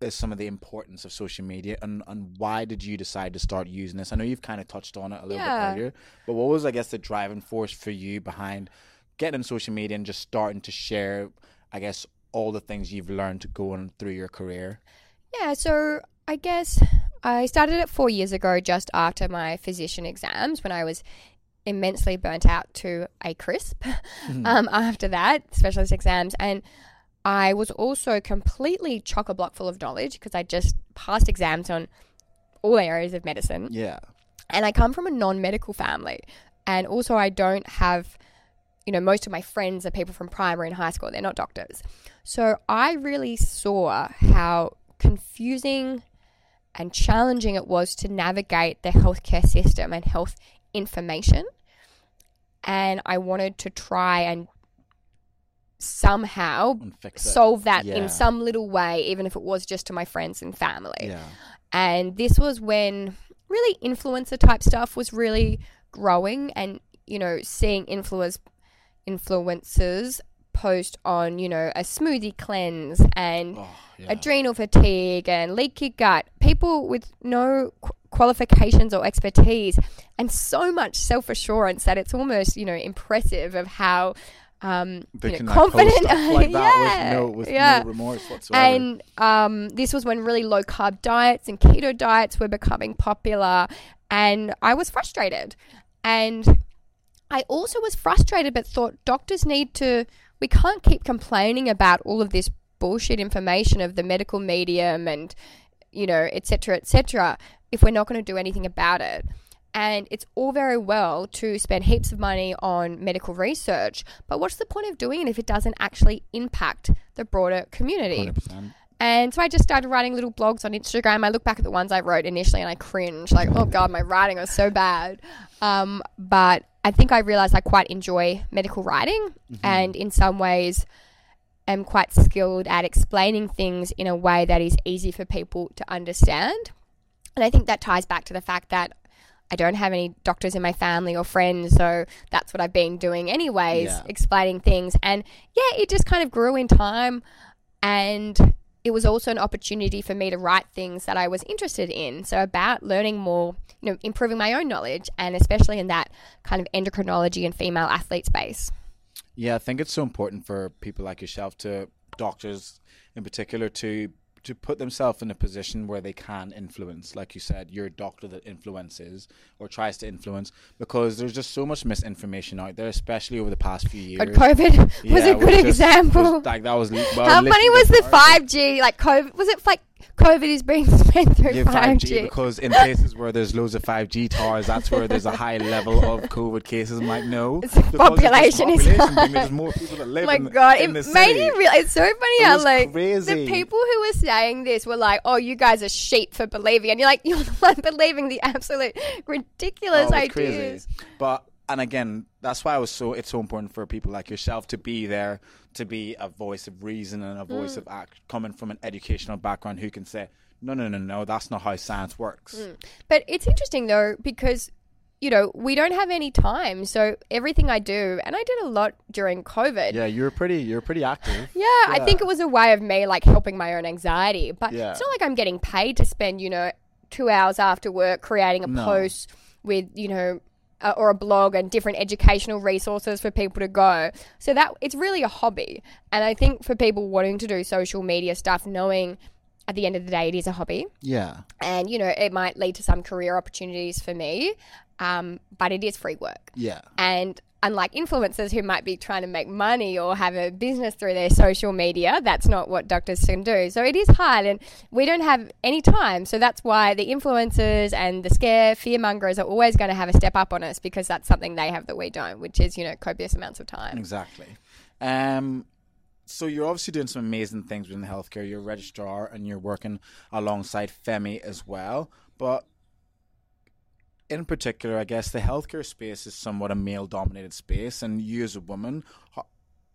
Speaker 2: is some of the importance of social media, and and why did you decide to start using this? I know you've kind of touched on it a little
Speaker 1: Yeah.
Speaker 2: bit earlier, but what was I guess the driving force for you behind getting on social media and just starting to share, I guess, all the things you've learned going through your career?
Speaker 1: Yeah, so I guess I started it four years ago, just after my physician exams, when I was immensely burnt out to a crisp. um, after that, specialist exams, and I was also completely chock a block full of knowledge because I just passed exams on all areas of medicine
Speaker 2: Yeah.
Speaker 1: and I come from a non-medical family, and also I don't have, you know, most of my friends are people from primary and high school. They're not doctors, so I really saw how confusing and challenging it was to navigate the healthcare system and health information, and I wanted to try and somehow
Speaker 2: And fix it.
Speaker 1: solve that
Speaker 2: Yeah.
Speaker 1: in some little way, even if it was just to my friends and family.
Speaker 2: yeah.
Speaker 1: And this was when really influencer type stuff was really growing and, you know, seeing influencers influencers post on, you know, a smoothie cleanse and
Speaker 2: Oh, yeah.
Speaker 1: adrenal fatigue and leaky gut. People with no qu- qualifications or expertise, and so much self assurance that it's almost, you know, impressive of how. Um,
Speaker 2: They
Speaker 1: you know, confident,
Speaker 2: like
Speaker 1: yeah,
Speaker 2: with no with
Speaker 1: yeah.
Speaker 2: no remorse whatsoever.
Speaker 1: And um, this was when really low carb diets and keto diets were becoming popular. And I was frustrated. And I also was frustrated, but thought doctors need to, we can't keep complaining about all of this bullshit information of the medical medium and, you know, etc., cetera, et cetera, if we're not going to do anything about it. And it's all very well to spend heaps of money on medical research, but what's the point of doing it if it doesn't actually impact the broader community?
Speaker 2: 100%.
Speaker 1: And so I just started writing little blogs on Instagram. I look back at the ones I wrote initially and I cringe, like, oh God, my writing was so bad. Um, but I think I realized I quite enjoy medical writing and in some ways am quite skilled at explaining things in a way that is easy for people to understand. And I think that ties back to the fact that I don't have any doctors in my family or friends, so that's what I've been doing anyways,
Speaker 2: Yeah.
Speaker 1: explaining things. And yeah, it just kind of grew in time and it was also an opportunity for me to write things that I was interested in. So about learning more, you know, improving my own knowledge and especially in that kind of endocrinology and female athlete space.
Speaker 2: Yeah, I think it's so important for people like yourself to doctors in particular to to put themselves in a position where they can influence. Like you said, you're a doctor that influences or tries to influence because there's just so much misinformation out there, especially over the past few years.
Speaker 1: But COVID was a good
Speaker 2: just-
Speaker 1: example.
Speaker 2: was like that was well,
Speaker 1: How funny was the five G? Like COVID was it like COVID is being spread through
Speaker 2: Yeah,
Speaker 1: five
Speaker 2: 5G because in places where there's loads of 5G towers, that's where there's a high level of COVID cases. I'm like, no,
Speaker 1: It's like
Speaker 2: because of
Speaker 1: population is high.
Speaker 2: There's more people that live
Speaker 1: Oh my
Speaker 2: in,
Speaker 1: god,
Speaker 2: in
Speaker 1: it
Speaker 2: the
Speaker 1: made
Speaker 2: city.
Speaker 1: me real. It's so funny
Speaker 2: It
Speaker 1: how like
Speaker 2: crazy.
Speaker 1: the people who were saying this were like, "Oh, you guys are sheep for believing," and you're like, "You're the one believing the absolute oh, ridiculous
Speaker 2: Oh,
Speaker 1: ideas."
Speaker 2: But and again, that's why it was so. It's so important for people like yourself to be there, to be a voice of reason and a voice
Speaker 1: Mm.
Speaker 2: of act, coming from an educational background, who can say, no, no, no, no, that's not how science works.
Speaker 1: Mm. But it's interesting though because you know we don't have any time, so everything I do, and I did a lot during COVID.
Speaker 2: Yeah, you're pretty. You're pretty active.
Speaker 1: Yeah, I think it was a way of me like helping my own anxiety. But
Speaker 2: Yeah.
Speaker 1: it's not like I'm getting paid to spend, you know, two hours after work creating a
Speaker 2: No.
Speaker 1: post with, you know, uh, or a blog and different educational resources for people to go. So that it's really a hobby. And I think for people wanting to do social media stuff, knowing at the end of the day it is a hobby
Speaker 2: Yeah.
Speaker 1: and, you know, it might lead to some career opportunities for me, um, but it is free work.
Speaker 2: Yeah.
Speaker 1: And unlike influencers who might be trying to make money or have a business through their social media, that's not what doctors can do. So it is hard and we don't have any time. So that's why the influencers and the scare fear mongers are always going to have a step up on us because that's something they have that we don't, which is, you know, copious amounts of time.
Speaker 2: Exactly. Um, so you're obviously doing some amazing things within healthcare. You're a registrar and you're working alongside FEMMI as well. But in particular, I guess the healthcare space is somewhat a male-dominated space, and you as a woman, ho-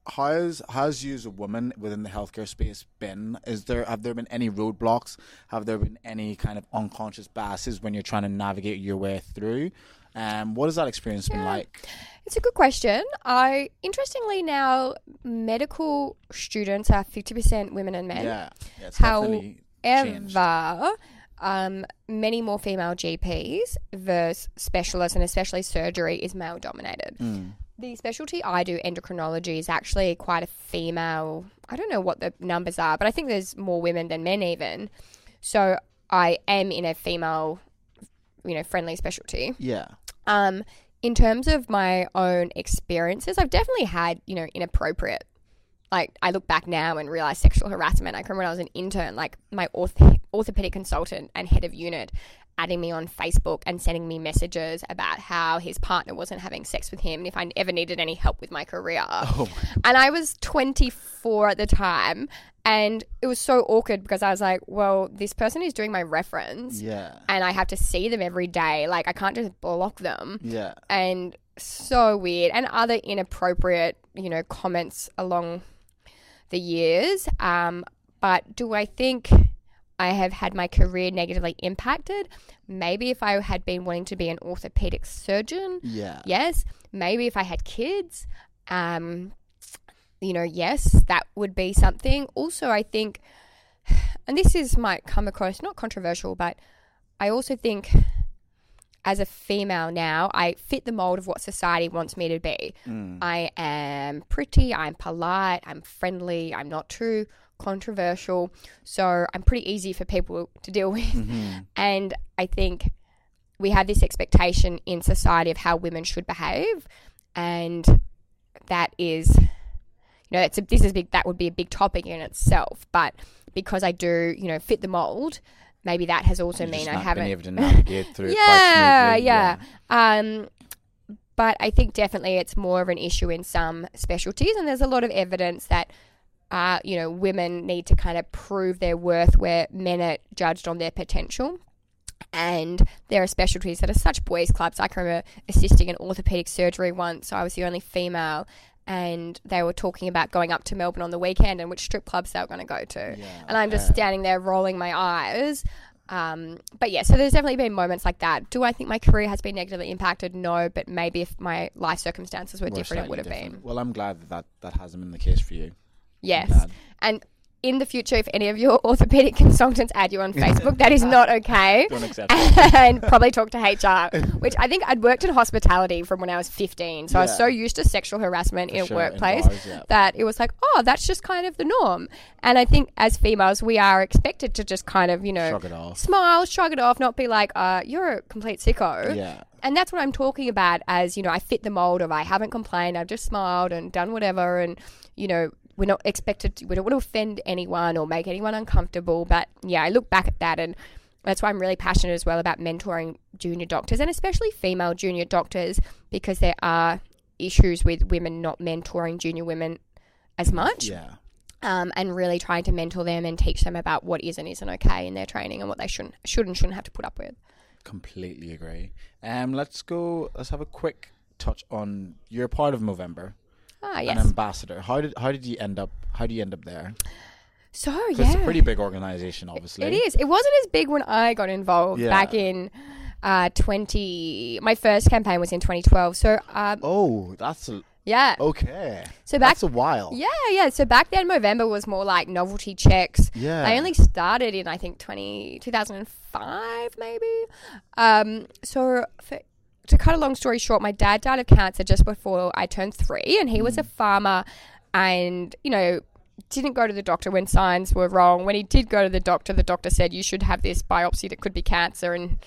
Speaker 2: how's how's you as a woman within the healthcare space been? Is there have there been any roadblocks? Have there been any kind of unconscious biases when you're trying to navigate your way through? Um, what has that experience been
Speaker 1: Yeah.
Speaker 2: like?
Speaker 1: It's a good question. I interestingly now medical students are 50% women and men.
Speaker 2: Yeah, yeah it's
Speaker 1: How
Speaker 2: definitely changed.
Speaker 1: However, um, many more female GPs versus specialists, and especially surgery, is male dominated.
Speaker 2: Mm.
Speaker 1: The specialty I do, endocrinology, is actually quite a female. I don't know what the numbers are, but I think there's more women than men even. So I am in a female, you know, friendly specialty.
Speaker 2: Yeah.
Speaker 1: Um, in terms of my own experiences, I've definitely had, you know, inappropriate. Like, I look back now and realize sexual harassment. I remember when I was an intern, like, my orth- orthopedic consultant and head of unit adding me on Facebook and sending me messages about how his partner wasn't having sex with him and if I ever needed any help with my career.
Speaker 2: Oh,
Speaker 1: And I was 24 at the time. And it was so awkward because I was like, well, this person is doing my reference
Speaker 2: yeah.
Speaker 1: and I have to see them every day. Like, I can't just block them.
Speaker 2: Yeah.
Speaker 1: And so weird. And other inappropriate, you know, comments along the years. Um, but do I think I have had my career negatively impacted? Maybe if I had been wanting to be an orthopedic surgeon,
Speaker 2: Yeah.
Speaker 1: yes. Maybe if I had kids, um, you know, yes, that would be something. Also, I think, and this is might come across not controversial, but I also think as a female now, I fit the mold of what society wants me to be.
Speaker 2: Mm.
Speaker 1: I am pretty, I'm polite, I'm friendly, I'm not too controversial. So I'm pretty easy for people to deal with.
Speaker 2: Mm-hmm.
Speaker 1: And I think we have this expectation in society of how women should behave. And that is, you know, it's a, this is big, that would be a big topic in itself. But because I do, you know, fit the mold, maybe that has also
Speaker 2: You've
Speaker 1: mean
Speaker 2: just
Speaker 1: I haven't
Speaker 2: been able to navigate through quite
Speaker 1: yeah, yeah. Um, but I think definitely it's more of an issue in some specialties, and there's a lot of evidence that. Uh, you know, women need to kind of prove their worth where men are judged on their potential. And there are specialties that are such boys' clubs. I can remember assisting in orthopedic surgery once. I was the only female, and they were talking about going up to Melbourne on the weekend and which strip clubs they were going to go to.
Speaker 2: Yeah,
Speaker 1: And I'm just standing there rolling my eyes. Um, but yeah, so there's definitely been moments like that. Do I think my career has been negatively impacted? No, but maybe if my life circumstances were
Speaker 2: Were
Speaker 1: different, it would have been.
Speaker 2: Well, I'm glad that, that that hasn't been the case for you.
Speaker 1: Yes. And in the future, if any of your orthopedic consultants add you on Facebook, that is not okay.
Speaker 2: Don't accept
Speaker 1: and probably talk to HR, which I think I'd worked in hospitality from when I was 15. So I was
Speaker 2: Yeah.
Speaker 1: so used to sexual harassment
Speaker 2: For
Speaker 1: in
Speaker 2: sure, in
Speaker 1: workplace
Speaker 2: bars, yeah.
Speaker 1: that it was like, oh, that's just kind of the norm. And I think as females, we are expected to just kind of, you know,
Speaker 2: Shrug it off.
Speaker 1: smile, shrug it off, not be like, uh, you're a complete sicko.
Speaker 2: Yeah.
Speaker 1: And that's what I'm talking about as, you know, I fit the mold of I haven't complained, I've just smiled and done whatever. And, you know, we're not expected to, we don't want to offend anyone or make anyone uncomfortable. But yeah, I look back at that and that's why I'm really passionate as well about mentoring junior doctors and especially female junior doctors because there are issues with women not mentoring junior women as much
Speaker 2: Yeah.
Speaker 1: um, and really trying to mentor them and teach them about what is and isn't okay in their training and what they shouldn't should and shouldn't have to put up with.
Speaker 2: Completely agree. Um, let's go. Let's have a quick touch on. You're part of Movember,
Speaker 1: Ah,
Speaker 2: an ambassador. How did how did you end up? How do you end up there?
Speaker 1: So yeah,
Speaker 2: It's a pretty big organization, obviously.
Speaker 1: it is. It wasn't as big when I got involved
Speaker 2: Yeah.
Speaker 1: back in uh, twenty. My first campaign was in 2012. So um,
Speaker 2: Oh, that's a,
Speaker 1: yeah,
Speaker 2: okay.
Speaker 1: so back
Speaker 2: that's a while.
Speaker 1: yeah yeah. So back then, Movember was more like novelty checks.
Speaker 2: Yeah.
Speaker 1: I only started in I think 20, 2005 maybe. Um, so for, to cut a long story short, my dad died of cancer just before I turned three, and he was a farmer, and you know didn't go to the doctor when signs were wrong. When he did go to the doctor, the doctor said you should have this biopsy that could be cancer, and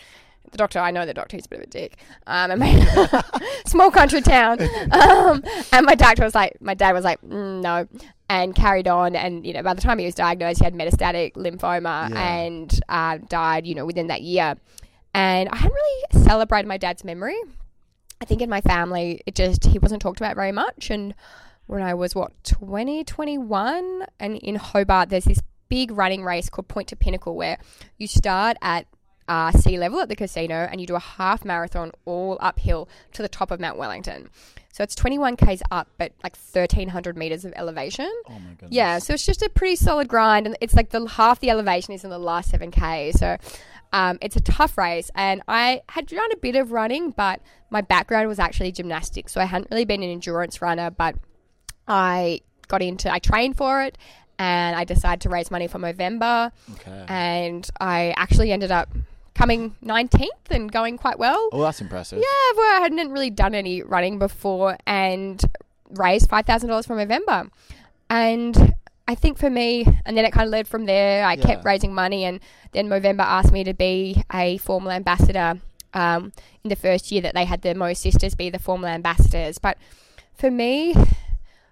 Speaker 1: the doctor, I know the doctor, he's a bit of a dick. Um, and my small country town. Um, and my doctor was like, my dad was like, mm, no, and carried on. And you know, by the time he was diagnosed, he had metastatic lymphoma
Speaker 2: Yeah.
Speaker 1: and uh, died. You know, within that year. And I hadn't really celebrated my dad's memory. I think in my family, it just he wasn't talked about very much. And when I was what 20, 21, and in Hobart, there's this big running race called Point to Pinnacle where you start at uh, sea level at the casino and you do a half marathon all uphill to the top of Mount Wellington. So it's 21 k's up, but like 1300 meters of elevation.
Speaker 2: Oh my goodness.
Speaker 1: Yeah, so it's just a pretty solid grind, and it's like the half the elevation is in the last seven k. So um, it's a tough race, and I had done a bit of running, but my background was actually gymnastics, so I hadn't really been an endurance runner. But I got into, I trained for it, and I decided to raise money for Movember,
Speaker 2: Okay.
Speaker 1: and I actually ended up coming 19th and going quite well.
Speaker 2: oh, that's impressive.
Speaker 1: Yeah, where I hadn't really done any running before and raised five thousand dollars for Movember. And I think for me, and then it kind of led from there. I kept raising money, and then Movember asked me to be a formal ambassador um, in the first year that they had the Mo Sisters be the formal ambassadors. But for me,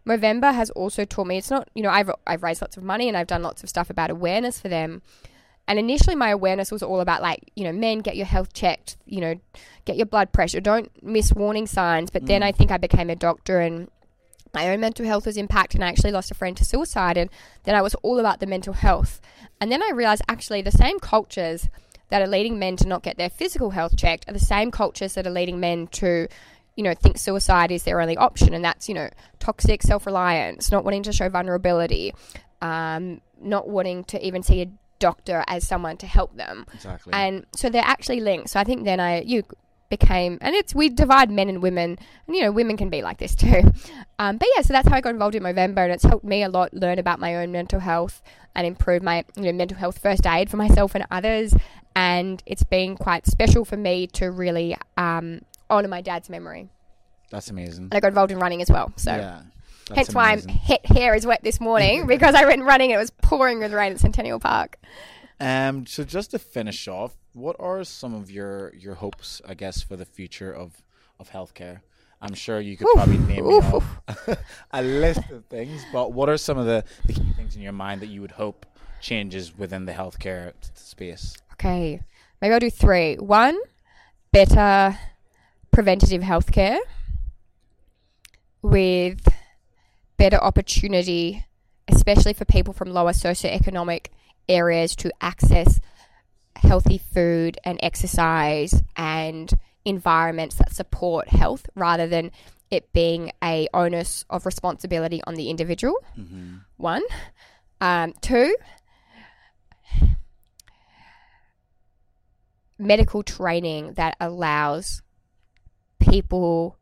Speaker 1: Movember has also taught me it's not you know I've I've raised lots of money and I've done lots of stuff about awareness for them. And initially, my awareness was all about like, you know, men get your health checked, you know, get your blood pressure, don't miss warning signs. But then
Speaker 2: Mm.
Speaker 1: I think I became a doctor and my own mental health was impacted and I actually lost a friend to suicide. And then I was all about the mental health. And then I realized actually the same cultures that are leading men to not get their physical health checked are the same cultures that are leading men to, you know, think suicide is their only option. And that's, you know, toxic self reliance, not wanting to show vulnerability, um, not wanting to even see a doctor as someone to help them.
Speaker 2: Exactly.
Speaker 1: And so they're actually linked. So I think then I you became, and it's we divide men and women, and you know women can be like this too. Um, but yeah, so that's how I got involved in Movember, and it's helped me a lot learn about my own mental health and improve my you know mental health first aid for myself and others. And it's been quite special for me to really um, honor my dad's memory.
Speaker 2: That's amazing.
Speaker 1: And I got involved in running as well, so.
Speaker 2: yeah. that's
Speaker 1: Hence why
Speaker 2: amazing.
Speaker 1: my he- hair is wet this morning because I went running and it was pouring with rain at Centennial Park.
Speaker 2: Um, so just to finish off, what are some of your your hopes, I guess, for the future of of healthcare? I'm sure you could
Speaker 1: Oof,
Speaker 2: probably name me
Speaker 1: oof,
Speaker 2: a list of things, but what are some of the, the key things in your mind that you would hope changes within the healthcare space?
Speaker 1: Okay, maybe I'll do three. One, better preventative healthcare with better opportunity, especially for people from lower socioeconomic areas to access healthy food and exercise and environments that support health rather than it being a onus of responsibility on the individual.
Speaker 2: Mm-hmm.
Speaker 1: One. Um, two, medical training that allows people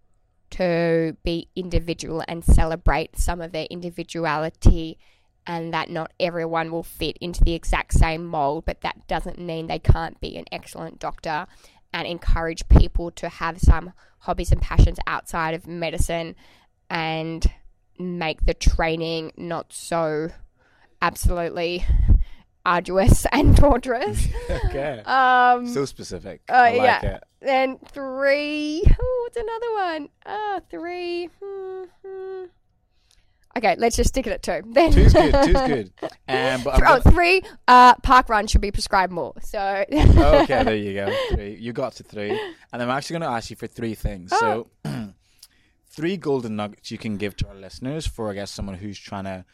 Speaker 1: to be individual and celebrate some of their individuality and that not everyone will fit into the exact same mold, but that doesn't mean they can't be an excellent doctor and encourage people to have some hobbies and passions outside of medicine and make the training not so absolutely arduous and torturous.
Speaker 2: okay.
Speaker 1: Um,
Speaker 2: so specific.
Speaker 1: uh,
Speaker 2: I like
Speaker 1: yeah.
Speaker 2: it.
Speaker 1: then three. Oh, what's another one? Ah, three. Hmm, hmm. Okay, let's just stick it at two. Then
Speaker 2: Two's good. Two's good. Um, but
Speaker 1: oh,
Speaker 2: gonna-
Speaker 1: three. Uh, park run should be prescribed more. So
Speaker 2: okay, there you go. Three. You got to three. And I'm actually going to ask you for three things. So, three golden nuggets you can give to our listeners for, I guess, someone who's trying to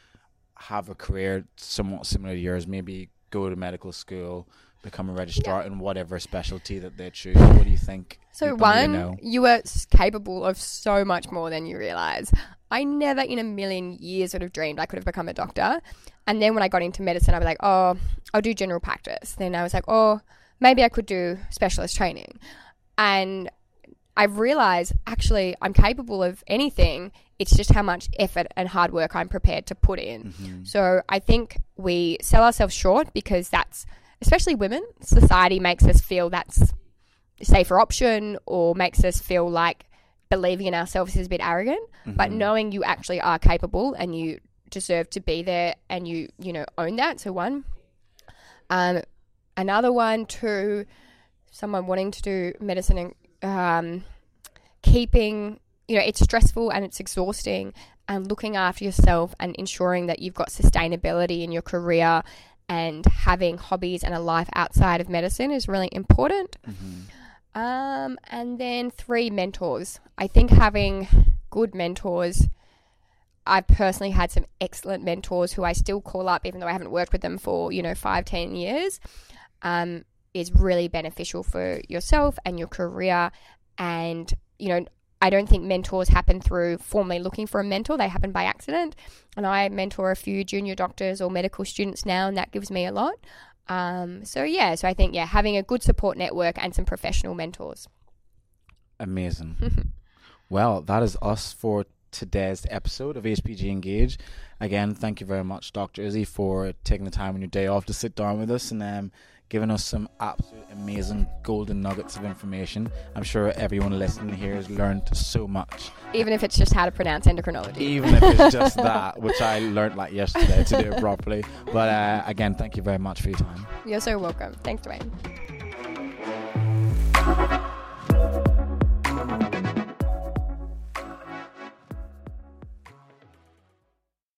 Speaker 2: have a career somewhat similar to yours, maybe go to medical school, become a registrar in whatever specialty that they choose. What do you think?
Speaker 1: So
Speaker 2: people need to
Speaker 1: one,
Speaker 2: know?
Speaker 1: you are capable of so much more than you realize. I never in a million years would have dreamed I could have become a doctor. And then when I got into medicine, I was like, oh, I'll do general practice. Then I was like, oh, maybe I could do specialist training. And I've realized actually I'm capable of anything. It's just how much effort and hard work I'm prepared to put in.
Speaker 2: Mhm.
Speaker 1: So I think we sell ourselves short because that's, especially women, society makes us feel that's a safer option or makes us feel like believing in ourselves is a bit arrogant. But
Speaker 2: Mhm.
Speaker 1: knowing you actually are capable and you deserve to be there and you, you know, own that. So one. Um, another one, two, someone wanting to do medicine and um, keeping, you know, it's stressful and it's exhausting and looking after yourself and ensuring that you've got sustainability in your career and having hobbies and a life outside of medicine is really important.
Speaker 2: Mhm.
Speaker 1: Um, and then three mentors. I think having good mentors. I've personally had some excellent mentors who I still call up, even though I haven't worked with them for you know five, ten years. Um, is really beneficial for yourself and your career. And you know, I don't think mentors happen through formally looking for a mentor; they happen by accident. And I mentor a few junior doctors or medical students now, and that gives me a lot. Um, so yeah, so I think yeah, having a good support network and some professional mentors.
Speaker 2: Amazing. well, that is us for today's episode of HPG Engage. Again, thank you very much, Dr. Izzy, for taking the time on your day off to sit down with us and um, giving us some absolute amazing golden nuggets of information. I'm sure everyone listening here has learned so much,
Speaker 1: Even if it's just how to pronounce endocrinology.
Speaker 2: even if it's just that, which I learned like yesterday to do it properly. But uh, again, thank you very much for your time.
Speaker 1: You're so welcome. Thanks, Dwayne.